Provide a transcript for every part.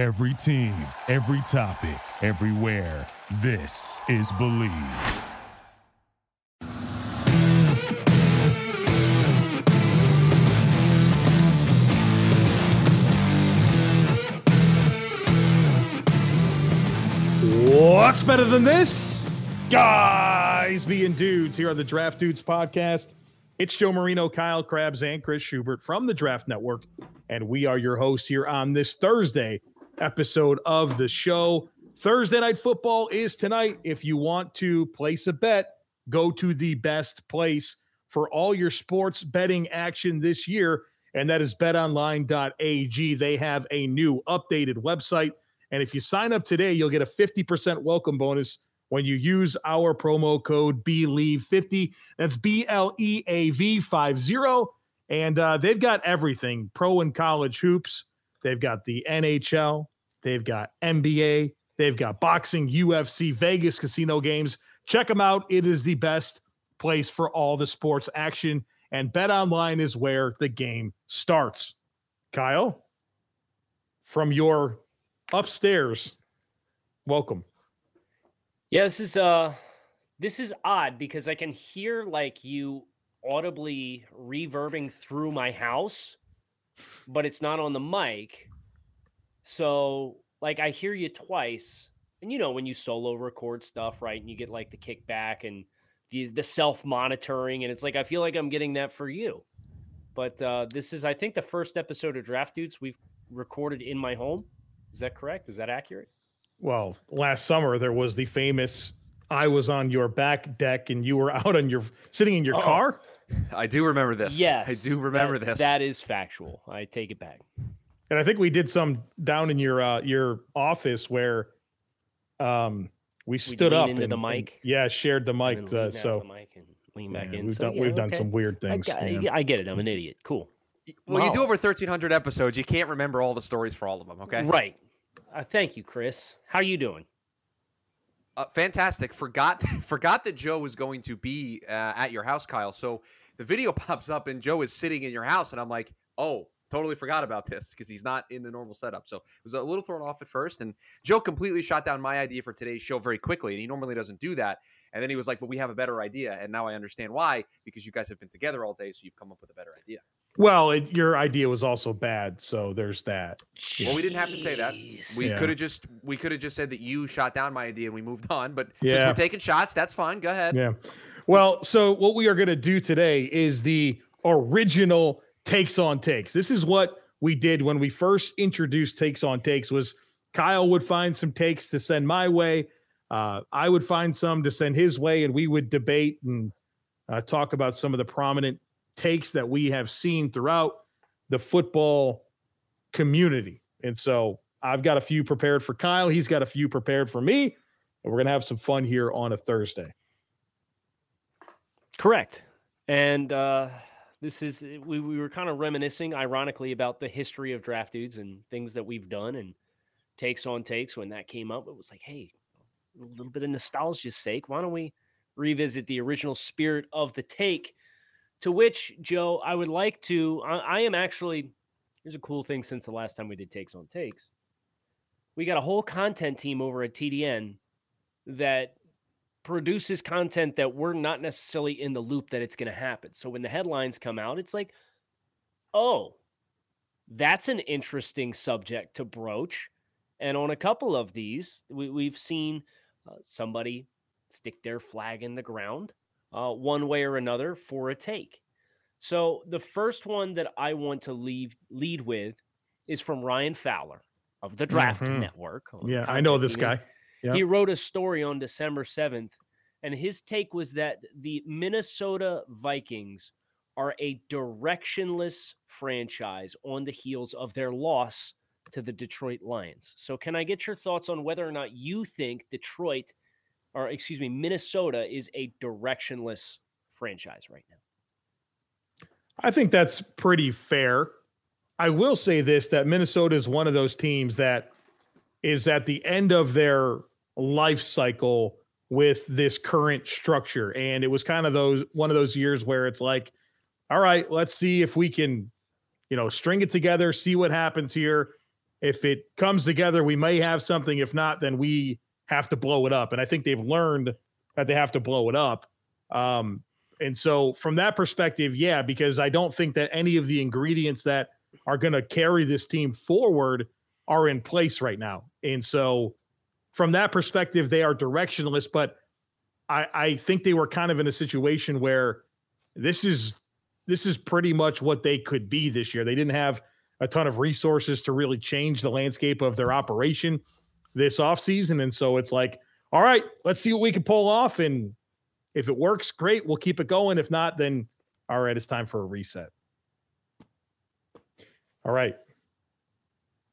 Every team, every topic, everywhere. This is Bleav. What's better than this? Guys being dudes here on the Draft Dudes podcast. It's Joe Marino, Kyle Crabbs, and Chris Schubert from the Draft Network. And we are your hosts here on this Thursday episode of the show. Thursday night football is tonight. If you want to place a bet, go to the best place for all your sports betting action this year, and that is betonline.ag. They have a new updated website. And if you sign up today, you'll get a 50% welcome bonus when you use our promo code BLEAV50. That's B L E A V 50. And uh, they've got everything pro and college hoops. They've got the NHL. They've got NBA. They've got boxing, UFC, Vegas casino games. Check them out. It is the best place for all the sports action. And Bet Online is where the game starts. Kyle, from your upstairs, welcome. Yeah, this is uh this is odd because I can hear like you audibly reverbing through my house, but it's not on the mic. So like I hear you twice. And you know when you solo record stuff, right? And you get like the kickback and the the self-monitoring and it's like I feel like I'm getting that for you. But uh this is I think the first episode of Draft Dudes we've recorded in my home. Is that correct? Is that accurate? Well, last summer there was the famous I was on your back deck and you were out on your sitting in your Oh. car. I do remember this. Yes. I do remember that- this. That is factual. I take it back. And I think we did some down in your uh, your office where um we stood lean up into and, the and- mic? yeah, shared the mic. then Uh, so the mic and lean back yeah, in. we've So, done yeah, we've done some weird I, things. got- yeah. yeah, I get it. I'm an idiot. Cool. well, you do over 1,300 episodes. You can't remember all the stories for all of them, okay? Right. Uh, thank you, Chris. How are you doing? Uh, fantastic. Forgot forgot that Joe was going to be uh, at your house, Kyle. So the video pops up and Joe is sitting in your house, and I'm like, oh, totally forgot about this because he's not in the normal setup. So it was a little thrown off at first, and Joe completely shot down my idea for today's show very quickly, and he normally doesn't do that. And then he was like, "But we have a better idea," and now I understand why because you guys have been together all day, so you've come up with a better idea. Well, it, your idea was also bad, so there's that. Well, we didn't have to say that. We Yeah. could have just we could have just said that you shot down my idea and we moved on. But since we're taking shots, that's fine. Go ahead. Yeah. Well, so what we are going to do today is the original takes on takes. This is what we did when we first introduced takes on takes was Kyle would find some takes to send my way. Uh, I would find some to send his way, and we would debate and uh, talk about some of the prominent takes that we have seen throughout the football community. And so I've got a few prepared for Kyle. He's got a few prepared for me. And we're going to have some fun here on a Thursday. Correct. And uh, this is we, we were kind of reminiscing, ironically, about the history of draft dudes and things that we've done and takes on takes. When that came up, it was like, hey, a little bit of nostalgia's sake, why don't we revisit the original spirit of the take? To which, Joe, I would like to. I, I am actually. Here's a cool thing since the last time we did takes on takes. We got a whole content team over at TDN that produces content that we're not necessarily in the loop that it's going to happen. So when the headlines come out, it's like, oh, that's an interesting subject to broach. And on a couple of these, we, we've seen uh, somebody stick their flag in the ground uh, one way or another for a take. So the first one that I want to leave lead with is from Ryan Fowler of the Draft Mhm. Network. Yeah, I know this guy. Yep. He wrote a story on December 7th, and his take was that the Minnesota Vikings are a directionless franchise on the heels of their loss to the Detroit Lions. So, can I get your thoughts on whether or not you think Detroit, or excuse me, Minnesota is a directionless franchise right now? I think that's pretty fair. I will say this that Minnesota is one of those teams that is at the end of their life cycle with this current structure and it was kind of those one of those years where it's like all right let's see if we can you know string it together see what happens here If it comes together, we may have something. If not, then we have to blow it up. And I think they've learned that they have to blow it up. Um, and so, from that perspective, yeah, because I don't think that any of the ingredients that are going to carry this team forward are in place right now. And so, from that perspective, they are directionless. But I, I think they were kind of in a situation where this is this is pretty much what they could be this year. They didn't have a ton of resources to really change the landscape of their operation this offseason. And so it's like, all right, let's see what we can pull off. And if it works, great, we'll keep it going. If not, then all right, it's time for a reset. All right.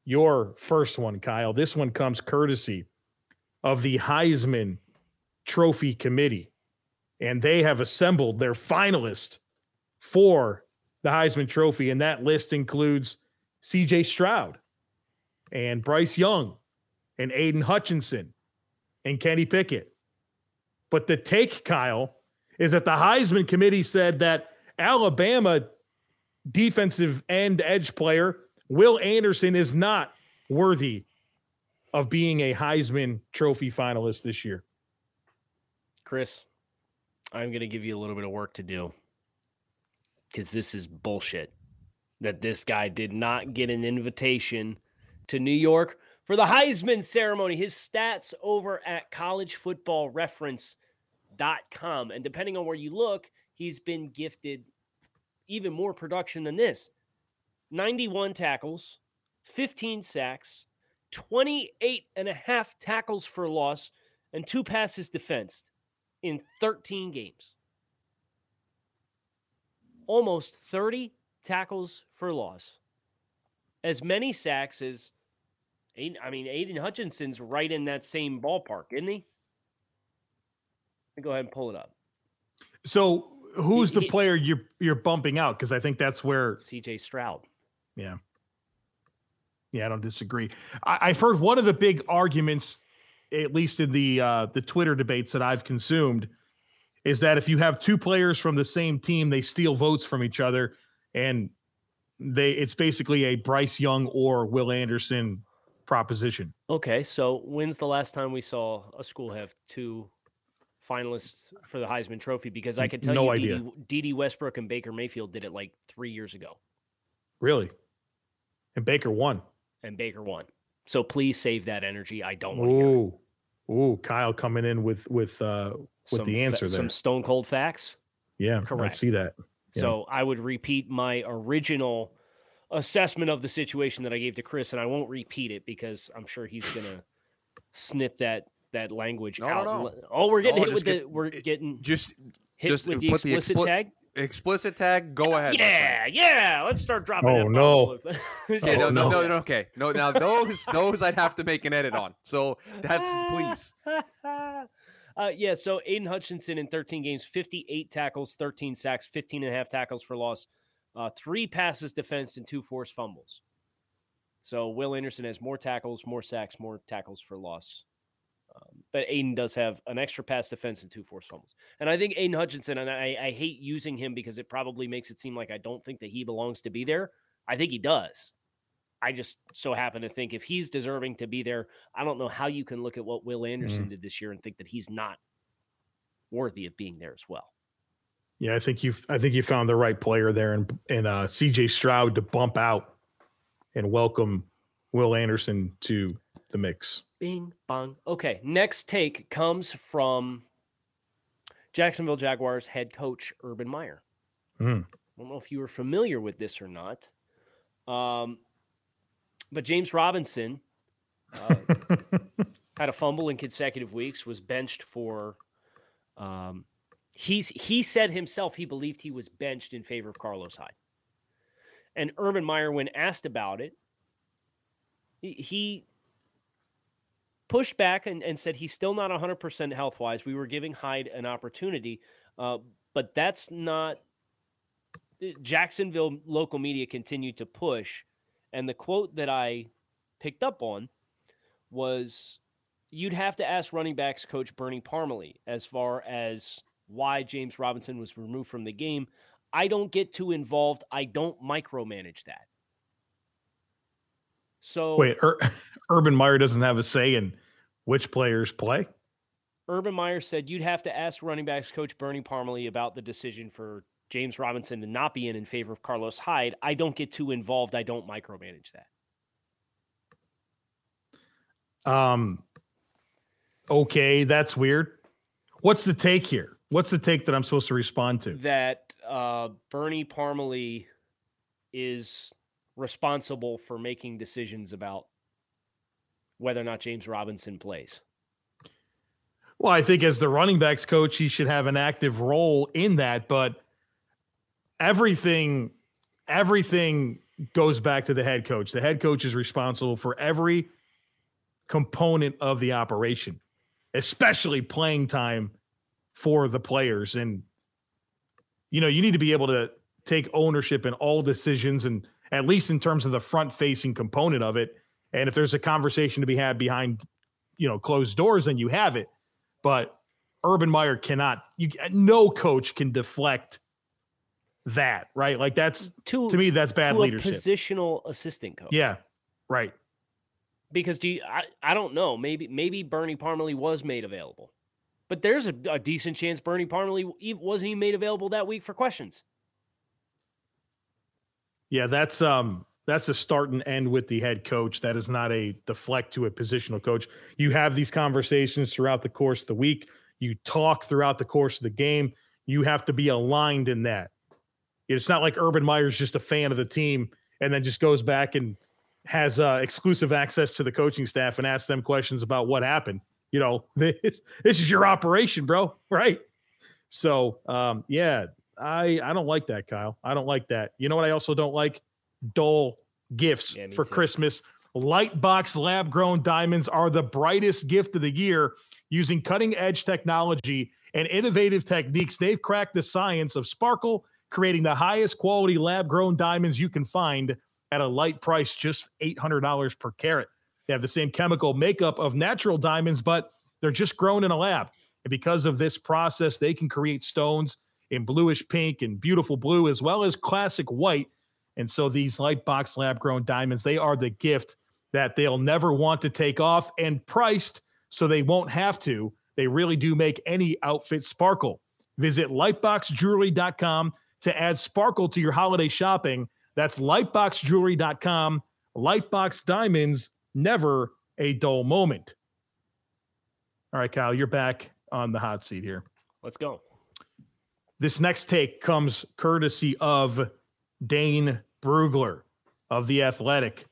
Your first one, Kyle. This one comes courtesy of the Heisman Trophy Committee, and they have assembled their finalists for the Heisman Trophy. And that list includes CJ Stroud and Bryce Young and Aidan Hutchinson and Kenny Pickett. But the take, Kyle, is that the Heisman committee said that Alabama defensive end edge player Will Anderson is not worthy of being a Heisman Trophy finalist this year. Chris, I'm going to give you a little bit of work to do because this is bullshit that this guy did not get an invitation to New York for the Heisman ceremony. His stats over at collegefootballreference.com. And depending on where you look, he's been gifted even more production than this 91 tackles, 15 sacks, 28 and a half tackles for loss, and two passes defensed in 13 games. Almost 30 tackles for loss. As many sacks as I mean, Aidan Hutchinson's right in that same ballpark, isn't he? Go ahead and pull it up. So, who's He- the he- player you're you're bumping out? Because I think that's where, CJ Stroud. yeah, yeah, I don't disagree. I, I've heard one of the big arguments, at least in the uh, the Twitter debates that I've consumed, is that if you have two players from the same team, they steal votes from each other, and they it's basically a Bryce Young or Will Anderson proposition. Okay, so when's the last time we saw a school have two finalists for the Heisman Trophy? Because I can tell No you, idea. Dede Westbrook and Baker Mayfield did it like three years ago, Really, and Baker won. And Baker won. So please save that energy. I don't want to hear it. Ooh, ooh, Kyle coming in with with uh with Some the fa- answer there. some stone cold facts. yeah, I correct. see that. Yeah. So I would repeat my original assessment of the situation that I gave to Chris, and I won't repeat it because I'm sure he's gonna snip that that language No, no, out. no. and let- Oh, we're getting No, hit with just the we're getting Just hit just with the put the explicit expli- tag. Explicit tag. Go ahead. Yeah, yeah. Let's start dropping. Oh, no. all over. Okay, Oh, no, no, no. no, no, okay. No, now those those I'd have to make an edit on. So that's please. Uh, yeah, so Aidan Hutchinson in 13 games, 58 tackles, 13 sacks, 15 and a half tackles for loss, uh, three passes defense, and two forced fumbles. So Will Anderson has more tackles, more sacks, more tackles for loss. Um, but Aidan does have an extra pass defense and two forced fumbles. And I think Aidan Hutchinson, and I, I hate using him because it probably makes it seem like I don't think that he belongs to be there. I think he does. I just so happen to think if he's deserving to be there, I don't know how you can look at what Will Anderson did this year and think that he's not worthy of being there as well. Yeah, I think you I think you found the right player there and and uh CJ Stroud to bump out and welcome Will Anderson to the mix. Bing bong. Okay, next take comes from Jacksonville Jaguars head coach Urban Meyer. Hmm. I don't know if you were familiar with this or not. Um, but James Robinson uh, had a fumble in consecutive weeks, was benched for. Um, he's he said himself he believed he was benched in favor of Carlos Hyde. And Urban Meyer, when asked about it, he, he pushed back and, and said he's still not 100% health wise. We were giving Hyde an opportunity, uh, but that's not. Jacksonville local media continued to push. And the quote that I picked up on was you'd have to ask running backs coach Bernie Parmalee as far as why James Robinson was removed from the game. I don't get too involved. I don't micromanage that. So Wait, Ur- Urban Meyer doesn't have a say in which players play. Urban Meyer said you'd have to ask running backs coach Bernie Parmalee about the decision for James Robinson to not be in in favor of Carlos Hyde. I don't get too involved. I don't micromanage that. Um, okay, that's weird. What's the take here? What's the take that I'm supposed to respond to? That uh, Bernie Parmalee is responsible for making decisions about whether or not James Robinson plays. Well, I think as the running backs coach, he should have an active role in that, but everything everything goes back to the head coach. The head coach is responsible for every component of the operation, especially playing time for the players and you know, you need to be able to take ownership in all decisions and at least in terms of the front facing component of it. And if there's a conversation to be had behind, you know, closed doors, then you have it. But Urban Meyer cannot, you no coach can deflect that, right? Like that's To, to me, that's bad leadership. a positional assistant coach. yeah, right. because do you, I, I don't know maybe maybe Bernie Parmalee was made available, but there's a, a decent chance Bernie Parmalee wasn't even made available that week for questions. Yeah, that's um that's a start and end with the head coach. That is not a deflect to a positional coach. You have these conversations throughout the course of the week. You talk throughout the course of the game. You have to be aligned in that. It's not like Urban Meyer's just a fan of the team and then just goes back and has uh, exclusive access to the coaching staff and asks them questions about what happened. You know, this this is your operation, bro, right? So, um, yeah, I I don't like that, Kyle. I don't like that. You know what I also don't like? Dull gifts Yeah, for too. Christmas. Lightbox lab grown diamonds are the brightest gift of the year. Using cutting edge technology and innovative techniques, they've cracked the science of sparkle, creating the highest quality lab grown diamonds you can find at a light price, just $800 per carat. They have the same chemical makeup of natural diamonds, but they're just grown in a lab. And because of this process, they can create stones in bluish pink and beautiful blue, as well as classic white. And so these light box lab grown diamonds, they are the gift that they'll never want to take off and priced so they won't have to. They really do make any outfit sparkle. Visit lightboxjewelry.com to add sparkle to your holiday shopping. That's lightboxjewelry.com. Lightbox diamonds, never a dull moment. All right, Kyle, you're back on the hot seat here. Let's go. This next take comes courtesy of Dane Brugler of The Athletic.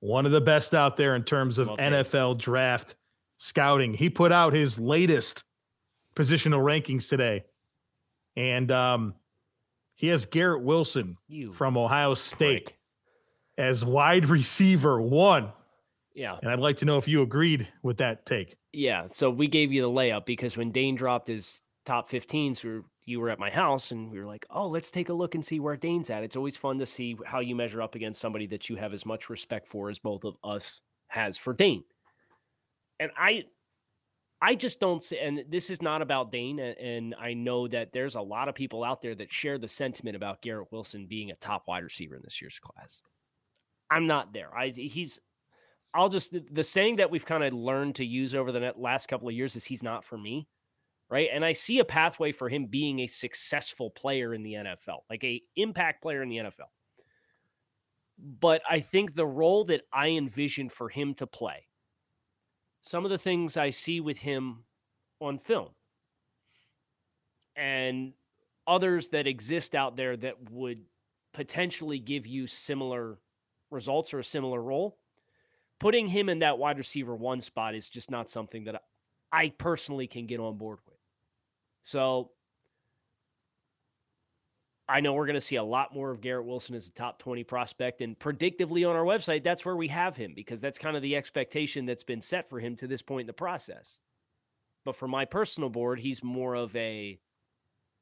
One of the best out there in terms of. NFL draft scouting. He put out his latest positional rankings today. And um, he has Garrett Wilson You from Ohio State prick. as wide receiver one. Yeah. And I'd like to know if you agreed with that take. Yeah. So we gave you the layup because when Dane dropped his top 15s, we were, you were at my house and we were like, oh, let's take a look and see where Dane's at. It's always fun to see how you measure up against somebody that you have as much respect for as both of us has for Dane. And I, I just don't see, and this is not about Dane. And I know that there's a lot of people out there that share the sentiment about Garrett Wilson being a top wide receiver in this year's class. I'm not there. I he's I'll just the saying that we've kind of learned to use over the last couple of years is he's not for me, right? And I see a pathway for him being a successful player in the NFL, like a impact player in the NFL. But I think the role that I envision for him to play, some of the things I see with him on film, and others that exist out there that would potentially give you similar results or a similar role putting him in that wide receiver one spot is just not something that I personally can get on board with. So I know we're going to see a lot more of Garrett Wilson as a top 20 prospect. And predictively on our website, that's where we have him because that's kind of the expectation that's been set for him to this point in the process. But for my personal board, he's more of a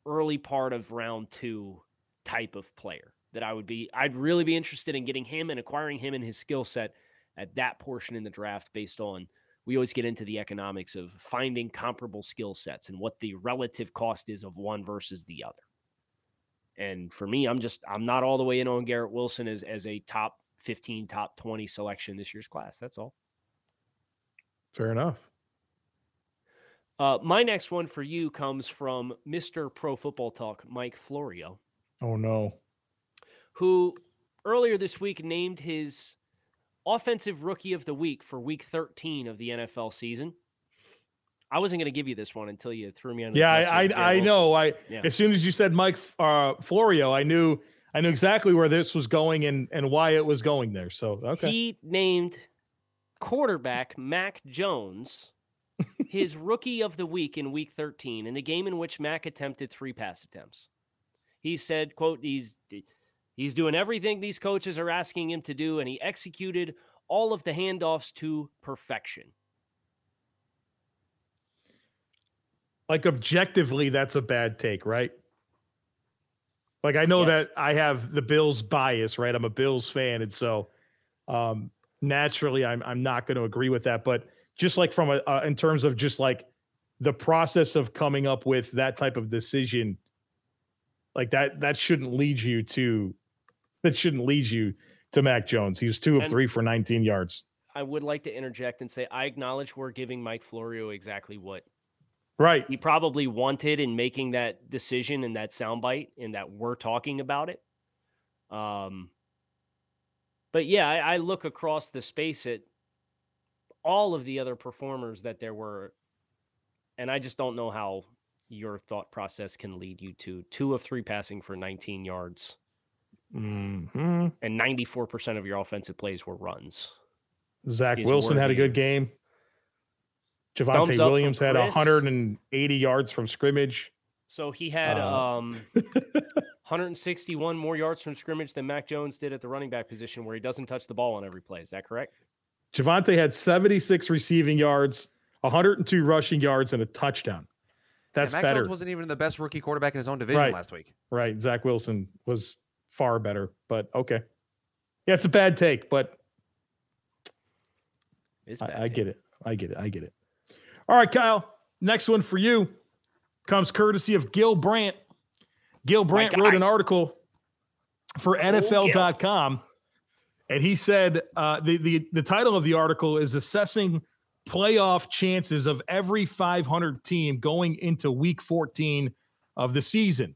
early part of round two type of player that I would be, I'd really be interested in getting him and acquiring him and his skill set at that portion in the draft based on we always get into the economics of finding comparable skill sets and what the relative cost is of one versus the other. And for me, I'm just I'm not all the way in on Garrett Wilson as as a top 15 top 20 selection this year's class. That's all. Fair enough. Uh, my next one for you comes from Mr. Pro Football Talk, Mike Florio, Oh no. who earlier this week named his offensive rookie of the week for week 13 of the NFL season. I wasn't going to give you this one until you threw me on. Yeah, I I, I know. I Yeah. as soon as you said Mike uh, Florio, I knew I knew exactly where this was going and and why it was going there. So okay. He named quarterback Mac Jones his rookie of the week in week 13 in a game in which Mac attempted three pass attempts. He said, quote, he's he's doing everything these coaches are asking him to do, and he executed all of the handoffs to perfection. like objectively, that's a bad take, right? Like I know Yes. that I have the Bills bias, right? I'm a Bills fan, and so um, naturally, I'm I'm not going to agree with that. But just like from a uh, in terms of just like the process of coming up with that type of decision, like that that shouldn't lead you to that shouldn't lead you to Mac Jones. He was two of And- three for 19 yards. I would like to interject and say I acknowledge we're giving Mike Florio exactly what Right. he probably wanted in making that decision and that soundbite and that we're talking about it. Um, but yeah, I, I look across the space at all of the other performers that there were, and I just don't know how your thought process can lead you to two of three passing for 19 yards, hmm and 94% of your offensive plays were runs. Zach He's Wilson had a good game. Thumbs Javonte Williams had 180 yards from scrimmage. So he had Uh, um, 161 more yards from scrimmage than Mac Jones did at the running back position, where he doesn't touch the ball on every play. Is that correct? Javonte had 76 receiving yards, 102 rushing yards, and a touchdown. That's Mac better. Jones wasn't even the best rookie quarterback in his own division Right. last week. right. Zach Wilson was far better, but okay. Yeah, it's a bad take, but I, I get it. I get it. I get it. All right, Kyle. Next one for you comes courtesy of Gil Brandt. Gil Brandt wrote an article for NFL.com, and he said uh, the, the the title of the article is assessing playoff chances of every 500 team going into Week 14 of the season,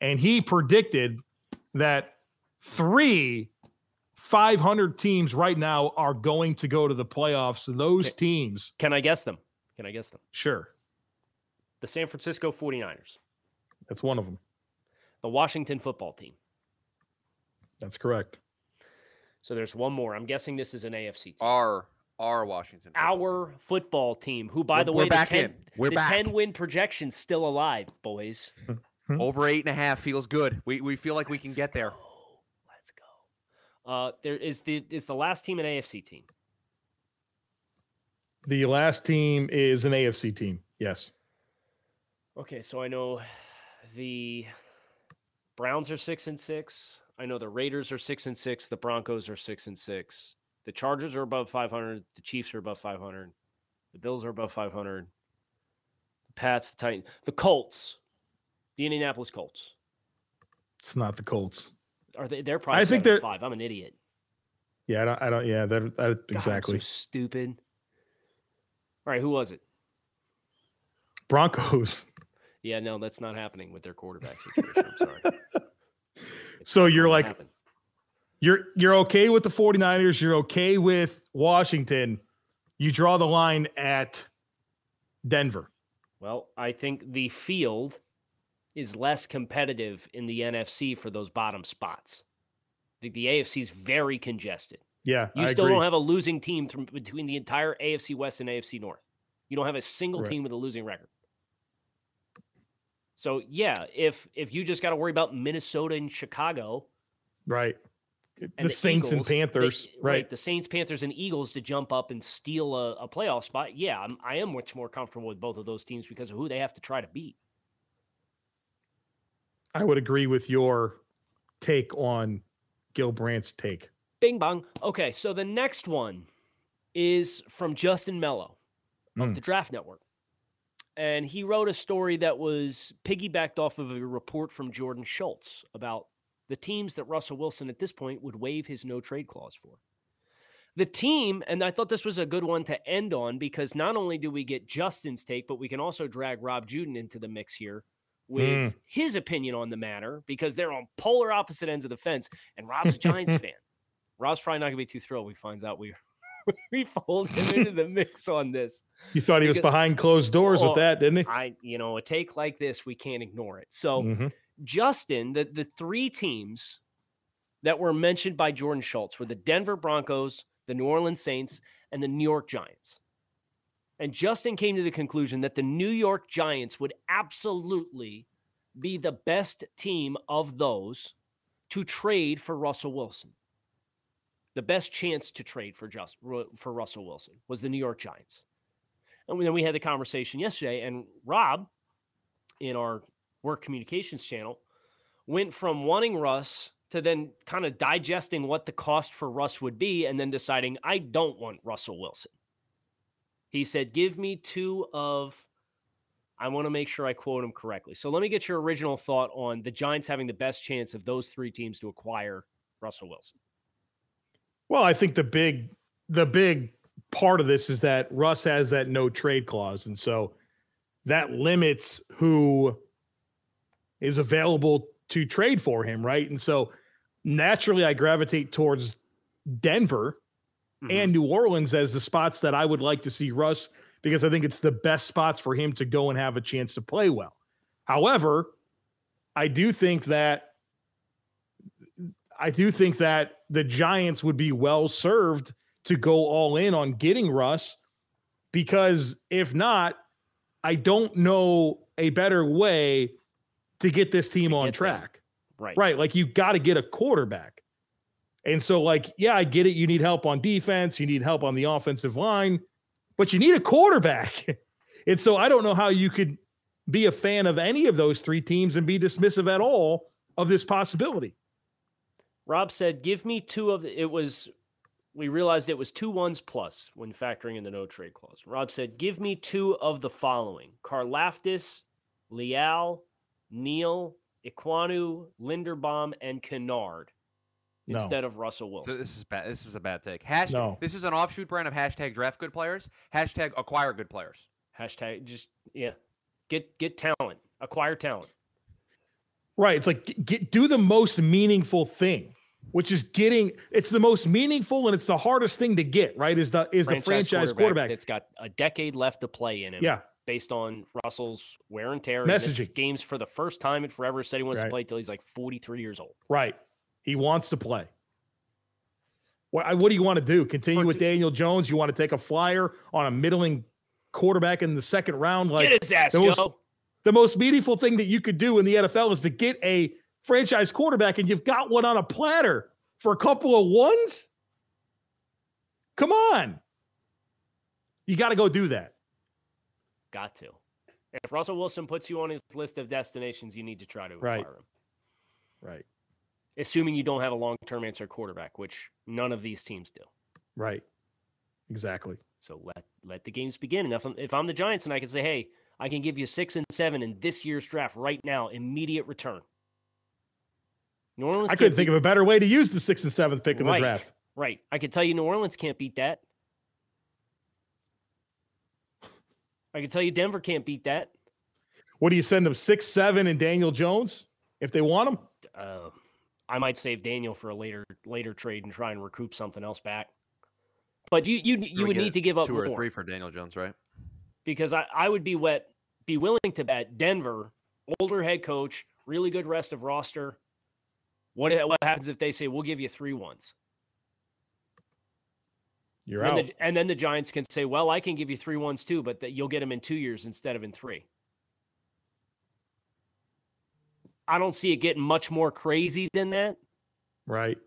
and he predicted that three 500 teams right now are going to go to the playoffs. Those Okay. teams, Can I guess them? Can I guess them? sure, The San Francisco 49ers, that's one of them. the Washington football team. That's correct. So there's one more. I'm guessing this is an AFC team. Our our Washington. football team. Our football team, who, by We're- the way, back the 10. We're the 10 win projection's still alive, boys. over eight and a half feels good. We we feel like we can Let's get there. Let's go. Uh, there is the is the last team an AFC team. The last team is an AFC team. Yes. Okay, so I know the Browns are six and six. I know the Raiders are six and six. The Broncos are six and six. The Chargers are above five hundred. The Chiefs are above five hundred. The Bills are above five hundred. The Pats, the Titans, the Colts, the Indianapolis Colts. It's not the Colts. Are they? They're probably. I think they're- five. I'm an idiot. Yeah, I don't. I don't yeah, that, that God, exactly. so stupid. All right, who was it? Broncos. Yeah, no, that's not happening with their quarterback situation. I'm sorry. It's So you're like- happen. You're you're okay with the 49ers, you're okay with Washington. You draw the line at Denver. Well, I think the field is less competitive in the NFC for those bottom spots. I think the AFC is very congested. Yeah, You I still agree. don't have a losing team from between the entire AFC West and AFC North. You don't have a single Right. team with a losing record. So yeah, if if you just got to worry about Minnesota and Chicago, right. and the, Saints Eagles, and they- Panthers, right? The Saints, Panthers, and Eagles to jump up and steal a, a playoff spot. Yeah, I'm, I am much more comfortable with both of those teams because of who they have to try to beat. I would agree with your take on Gil Brandt's take. Bing bong. Okay, so the next one is from Justin Melo of Mm. the Draft Network. And he wrote a story that was piggybacked off of a report from Jordan Schultz about the teams that Russell Wilson at this point would waive his no trade clause for. The team, and I thought this was a good one to end on because not only do we get Justin's take, but we can also drag Rob Juden into the mix here with Mm. his opinion on the matter because they're on polar opposite ends of the fence. And Rob's a Giants fan. Rob's probably not going to be too thrilled. We finds out we we fold him into the mix on this. You thought he was behind closed doors Well, with that, didn't he? I, you know, a take like this, we can't ignore it. So, Mhm. Justin, the, the three teams that were mentioned by Jordan Schultz were the Denver Broncos, the New Orleans Saints, and the New York Giants. And Justin came to the conclusion that the New York Giants would absolutely be the best team of those to trade for Russell Wilson. The best chance to trade for just for Russell Wilson was the New York Giants. And then we had the conversation yesterday, and Rob, in our work communications channel, went from wanting Russ to then kind of digesting what the cost for Russ would be and then deciding, I don't want Russell Wilson. He said, Give me two of, I want to make sure I quote him correctly. So let me get your original thought on the Giants having the best chance of those three teams to acquire Russell Wilson. Well, I think the big the big part of this is that Russ has that no trade clause, and so that limits who is available to trade for him, right? And so naturally, I gravitate towards Denver Mhm. and New Orleans as the spots that I would like to see Russ because I think it's the best spots for him to go and have a chance to play well. However, I do think that I do think that the Giants would be well served to go all in on getting Russ because if not, I don't know a better way to get this team To on them. track. right. Right. Like you got to get a quarterback. And so, like, yeah, I get it. You need help on defense, you need help on the offensive line, but you need a quarterback. and so I don't know how you could be a fan of any of those three teams and be dismissive at all of this possibility. Rob said, "Give me two of the." It was. We realized it was two ones plus when factoring in the no trade clause. Rob said, "Give me two of the following: Karlaftis, Leal, Neal, Ekwonu, Linderbaum, and Kennard No. instead of Russell Wilson. So this is bad. This is a bad take. Hashtag. No. This is an offshoot brand of hashtag draft good players. Hashtag acquire good players. Hashtag just yeah, get get talent, acquire talent. Right. It's like get, get do the most meaningful thing, which is getting it's the most meaningful and it's the hardest thing to get, right? Is the is the franchise quarterback. that's got a decade left to play in him. Yeah. based on Russell's wear and tear. Messaging. games for the first time in forever. Said he wants Right. to play till he's like 43 years old. Right. He wants to play. What, what do you want to do? Continue For with Daniel Jones? You want to take a flyer on a middling quarterback in the second round? Like Get his ass, the most- Joe. the most meaningful thing that you could do in the NFL is to get a franchise quarterback, and you've got one on a platter for a couple of ones. Come on. You got to go do that. Got to. If Russell Wilson puts you on his list of destinations, you need to try to acquire Right. him. Right. Assuming you don't have a long-term answer quarterback, which none of these teams do. Right. Exactly. So let let the games begin. And if I'm, if I'm the Giants and I can say, hey, I can give you six and seven in this year's draft right now, immediate return. New Orleans I couldn't think of a better way to use the sixth and seventh pick in the draft. Right. I can tell you New Orleans can't beat that. I can tell you Denver can't beat that. What do you send them? Six, seven, and Daniel Jones if they want them? Uh, I might save Daniel for a later later trade and try and recoup something else back. But you you you would need to give up two more or three for Daniel Jones, right? because I, I would be wet be willing to bet Denver, older head coach, really good rest of roster. What what happens if they say we'll give you three ones? You're and, out. the, and then the Giants can say, well, I can give you three ones too, but that you'll get them in two years instead of in three. I don't see it getting much more crazy than that, right.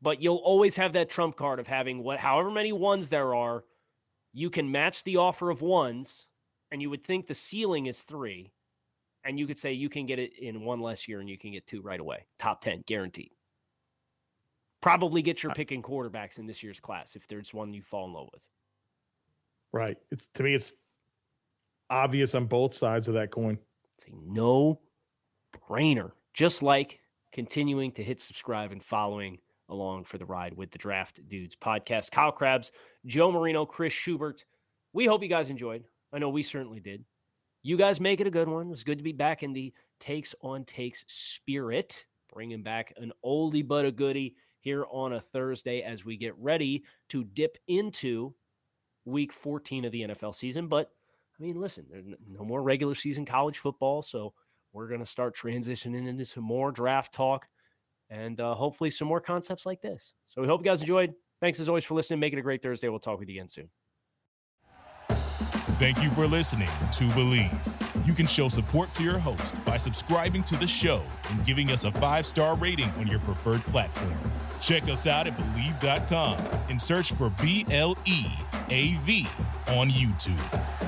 but you'll always have that trump card of having what however many ones there are, you can match the offer of ones, and you would think the ceiling is three, and you could say you can get it in one less year and you can get two right away. Top 10, guaranteed. Probably get your pick in quarterbacks in this year's class if there's one you fall in love with. Right. It's to me, it's obvious on both sides of that coin. It's a no brainer. Just like continuing to hit subscribe and following along for the ride with the Draft Dudes podcast. Kyle Crabbs, Joe Marino, Chris Schubert. We hope you guys enjoyed. I know we certainly did. You guys make it a good one. It was good to be back in the takes on takes spirit, bringing back an oldie but a goodie here on a Thursday as we get ready to dip into week 14 of the NFL season. But I mean, listen, there's no more regular season college football. So we're going to start transitioning into some more draft talk and uh, hopefully some more concepts like this. So we hope you guys enjoyed. Thanks as always for listening. Make it a great Thursday. We'll talk with you again soon. Thank you for listening to Bleav. You can show support to your host by subscribing to the show and giving us a five star rating on your preferred platform. Check us out at Bleav.com and search for B L E A V on YouTube.